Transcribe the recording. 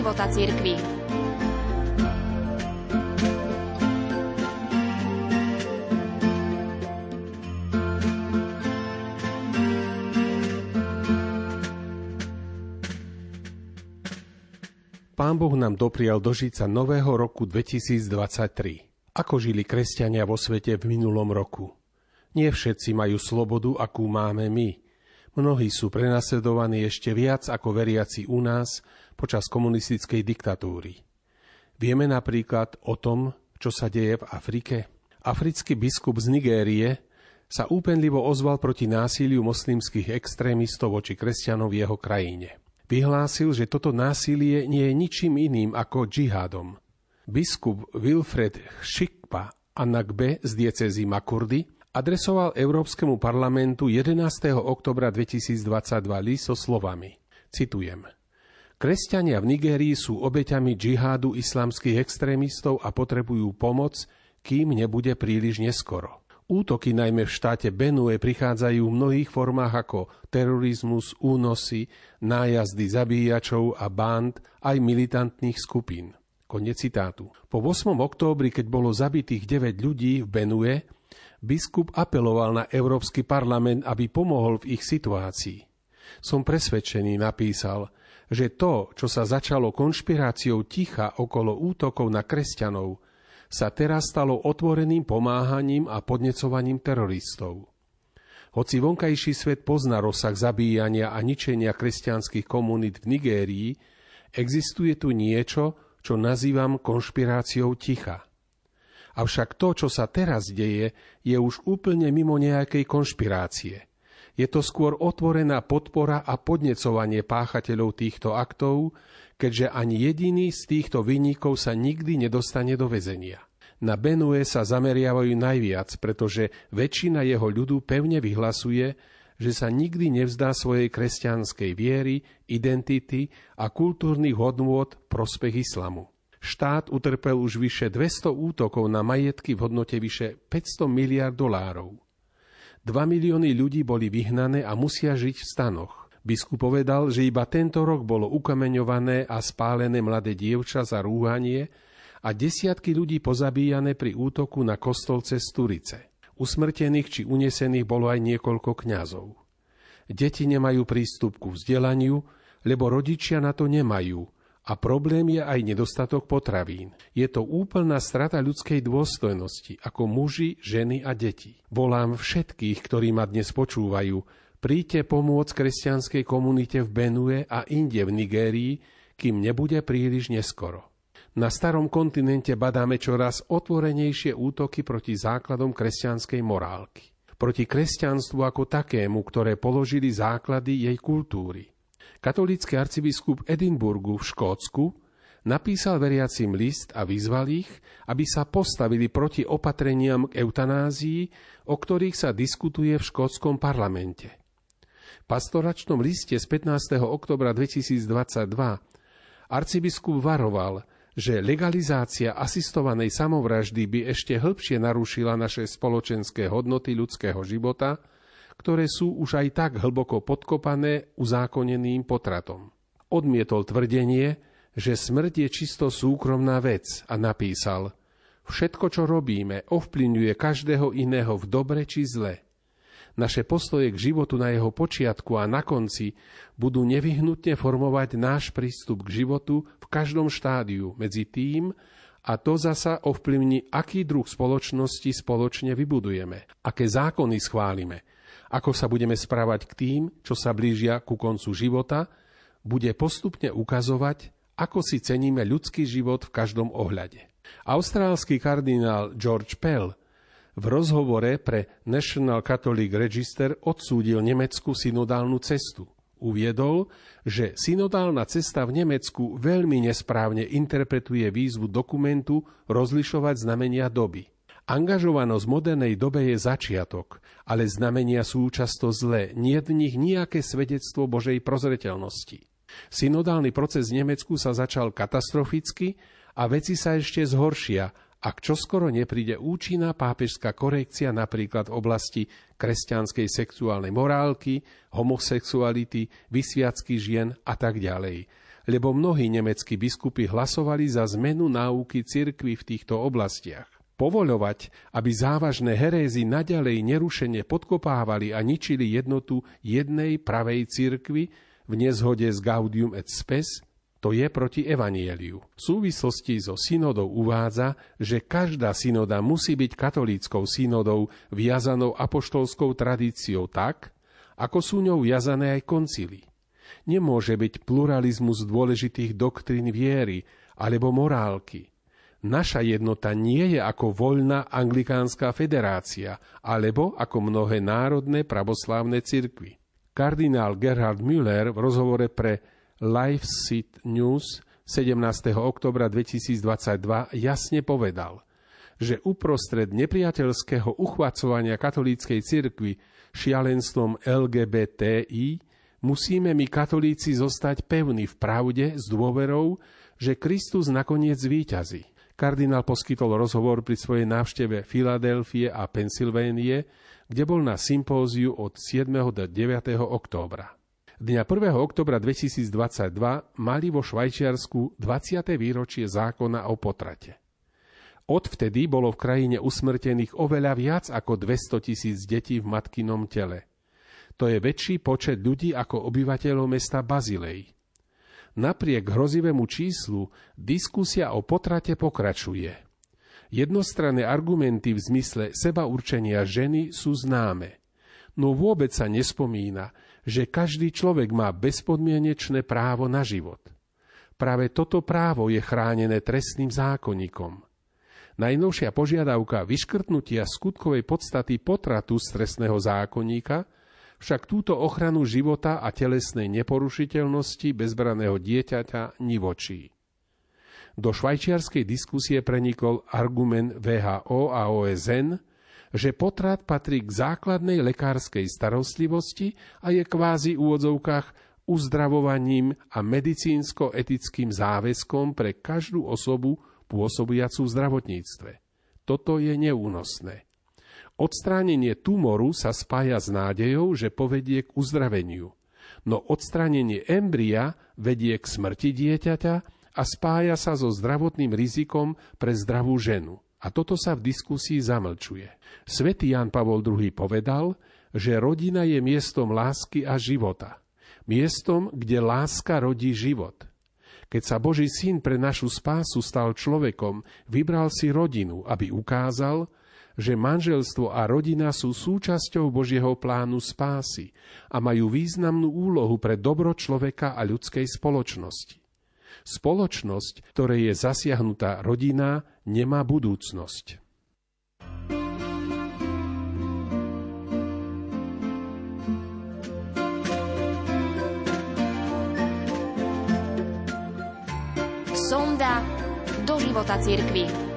života cirkvi. Pán Boh nám doprial dožiť sa nového roku 2023. Ako žili kresťania vo svete v minulom roku? Nie všetci majú slobodu, akú máme my. Mnohí sú prenasledovaní ešte viac ako veriaci u nás počas komunistickej diktatúry. Vieme napríklad o tom, čo sa deje v Afrike. Africký biskup z Nigérie sa úpenlivo ozval proti násiliu moslimských extrémistov voči kresťanov v jeho krajine vyhlásil, že toto násilie nie je ničím iným ako džihádom. Biskup Wilfred Šikpa Anakbe z diecezy Makurdy adresoval Európskemu parlamentu 11. oktobra 2022 list so slovami. Citujem. Kresťania v Nigérii sú obeťami džihádu islamských extrémistov a potrebujú pomoc, kým nebude príliš neskoro. Útoky najmä v štáte Benue prichádzajú v mnohých formách ako terorizmus, únosy, nájazdy zabíjačov a band aj militantných skupín. Konec citátu. Po 8. októbri, keď bolo zabitých 9 ľudí v Benue, biskup apeloval na Európsky parlament, aby pomohol v ich situácii. Som presvedčený, napísal, že to, čo sa začalo konšpiráciou ticha okolo útokov na kresťanov, sa teraz stalo otvoreným pomáhaním a podnecovaním teroristov. Hoci vonkajší svet pozná rozsah zabíjania a ničenia kresťanských komunít v Nigérii, existuje tu niečo, čo nazývam konšpiráciou ticha. Avšak to, čo sa teraz deje, je už úplne mimo nejakej konšpirácie. Je to skôr otvorená podpora a podnecovanie páchateľov týchto aktov, keďže ani jediný z týchto vinníkov sa nikdy nedostane do väzenia. Na Benue sa zameriavajú najviac, pretože väčšina jeho ľudu pevne vyhlasuje, že sa nikdy nevzdá svojej kresťanskej viery, identity a kultúrnych hodnôt prospech islamu. Štát utrpel už vyše 200 útokov na majetky v hodnote vyše 500 miliard dolárov. 2 milióny ľudí boli vyhnané a musia žiť v stanoch. Biskup povedal, že iba tento rok bolo ukameňované a spálené mladé dievča za rúhanie a desiatky ľudí pozabíjane pri útoku na kostol cez Turice. Usmrtených či unesených bolo aj niekoľko kňazov. Deti nemajú prístup ku vzdelaniu, lebo rodičia na to nemajú a problém je aj nedostatok potravín. Je to úplná strata ľudskej dôstojnosti ako muži, ženy a deti. Volám všetkých, ktorí ma dnes počúvajú, Príďte pomôcť kresťanskej komunite v Benue a inde v Nigérii, kým nebude príliš neskoro. Na starom kontinente badáme čoraz otvorenejšie útoky proti základom kresťanskej morálky. Proti kresťanstvu ako takému, ktoré položili základy jej kultúry. Katolícky arcibiskup Edinburgu v Škótsku napísal veriacim list a vyzval ich, aby sa postavili proti opatreniam k eutanázii, o ktorých sa diskutuje v škótskom parlamente pastoračnom liste z 15. oktobra 2022 arcibiskup varoval, že legalizácia asistovanej samovraždy by ešte hĺbšie narušila naše spoločenské hodnoty ľudského života, ktoré sú už aj tak hlboko podkopané uzákoneným potratom. Odmietol tvrdenie, že smrť je čisto súkromná vec a napísal Všetko, čo robíme, ovplyvňuje každého iného v dobre či zle – naše postoje k životu na jeho počiatku a na konci budú nevyhnutne formovať náš prístup k životu v každom štádiu medzi tým, a to zasa ovplyvní, aký druh spoločnosti spoločne vybudujeme, aké zákony schválime, ako sa budeme správať k tým, čo sa blížia ku koncu života, bude postupne ukazovať, ako si ceníme ľudský život v každom ohľade. Austrálsky kardinál George Pell v rozhovore pre National Catholic Register odsúdil nemeckú synodálnu cestu. Uviedol, že synodálna cesta v Nemecku veľmi nesprávne interpretuje výzvu dokumentu rozlišovať znamenia doby. Angažovanosť modernej dobe je začiatok, ale znamenia sú často zlé, nie v nich nejaké svedectvo Božej prozreteľnosti. Synodálny proces v Nemecku sa začal katastroficky a veci sa ešte zhoršia, ak čoskoro nepríde účinná pápežská korekcia napríklad v oblasti kresťanskej sexuálnej morálky, homosexuality, vysviacky žien a tak ďalej. lebo mnohí nemeckí biskupy hlasovali za zmenu náuky cirkvy v týchto oblastiach. Povoľovať, aby závažné herézy naďalej nerušene podkopávali a ničili jednotu jednej pravej cirkvy v nezhode s Gaudium et Spes, to je proti evanieliu. V súvislosti so synodou uvádza, že každá synoda musí byť katolíckou synodou viazanou apoštolskou tradíciou tak, ako sú ňou viazané aj koncily. Nemôže byť pluralizmus dôležitých doktrín viery alebo morálky. Naša jednota nie je ako voľná anglikánska federácia alebo ako mnohé národné pravoslávne cirkvy. Kardinál Gerhard Müller v rozhovore pre Life Seat News 17. oktobra 2022 jasne povedal, že uprostred nepriateľského uchvacovania katolíckej cirkvy šialenstvom LGBTI musíme my katolíci zostať pevní v pravde s dôverou, že Kristus nakoniec víťazí. Kardinál poskytol rozhovor pri svojej návšteve Filadelfie a Pensylvénie, kde bol na sympóziu od 7. do 9. októbra. Dňa 1. oktobra 2022 mali vo Švajčiarsku 20. výročie zákona o potrate. Odvtedy bolo v krajine usmrtených oveľa viac ako 200 tisíc detí v matkinom tele. To je väčší počet ľudí ako obyvateľov mesta Bazilej. Napriek hrozivému číslu diskusia o potrate pokračuje. Jednostranné argumenty v zmysle seba určenia ženy sú známe. No vôbec sa nespomína, že každý človek má bezpodmienečné právo na život. Práve toto právo je chránené trestným zákonníkom. Najnovšia požiadavka vyškrtnutia skutkovej podstaty potratu z trestného zákonníka – však túto ochranu života a telesnej neporušiteľnosti bezbraného dieťaťa nivočí. Do švajčiarskej diskusie prenikol argument VHO a OSN, že potrat patrí k základnej lekárskej starostlivosti a je kvázi úvodzovkách uzdravovaním a medicínsko-etickým záväzkom pre každú osobu pôsobiacu v zdravotníctve. Toto je neúnosné. Odstránenie tumoru sa spája s nádejou, že povedie k uzdraveniu. No odstránenie embria vedie k smrti dieťaťa a spája sa so zdravotným rizikom pre zdravú ženu. A toto sa v diskusii zamlčuje. Svetý Jan Pavol II povedal, že rodina je miestom lásky a života. Miestom, kde láska rodí život. Keď sa Boží syn pre našu spásu stal človekom, vybral si rodinu, aby ukázal, že manželstvo a rodina sú súčasťou Božieho plánu spásy a majú významnú úlohu pre dobro človeka a ľudskej spoločnosti. Spoločnosť, ktorej je zasiahnutá rodina, nemá budúcnosť. Sonda do života cirkvi.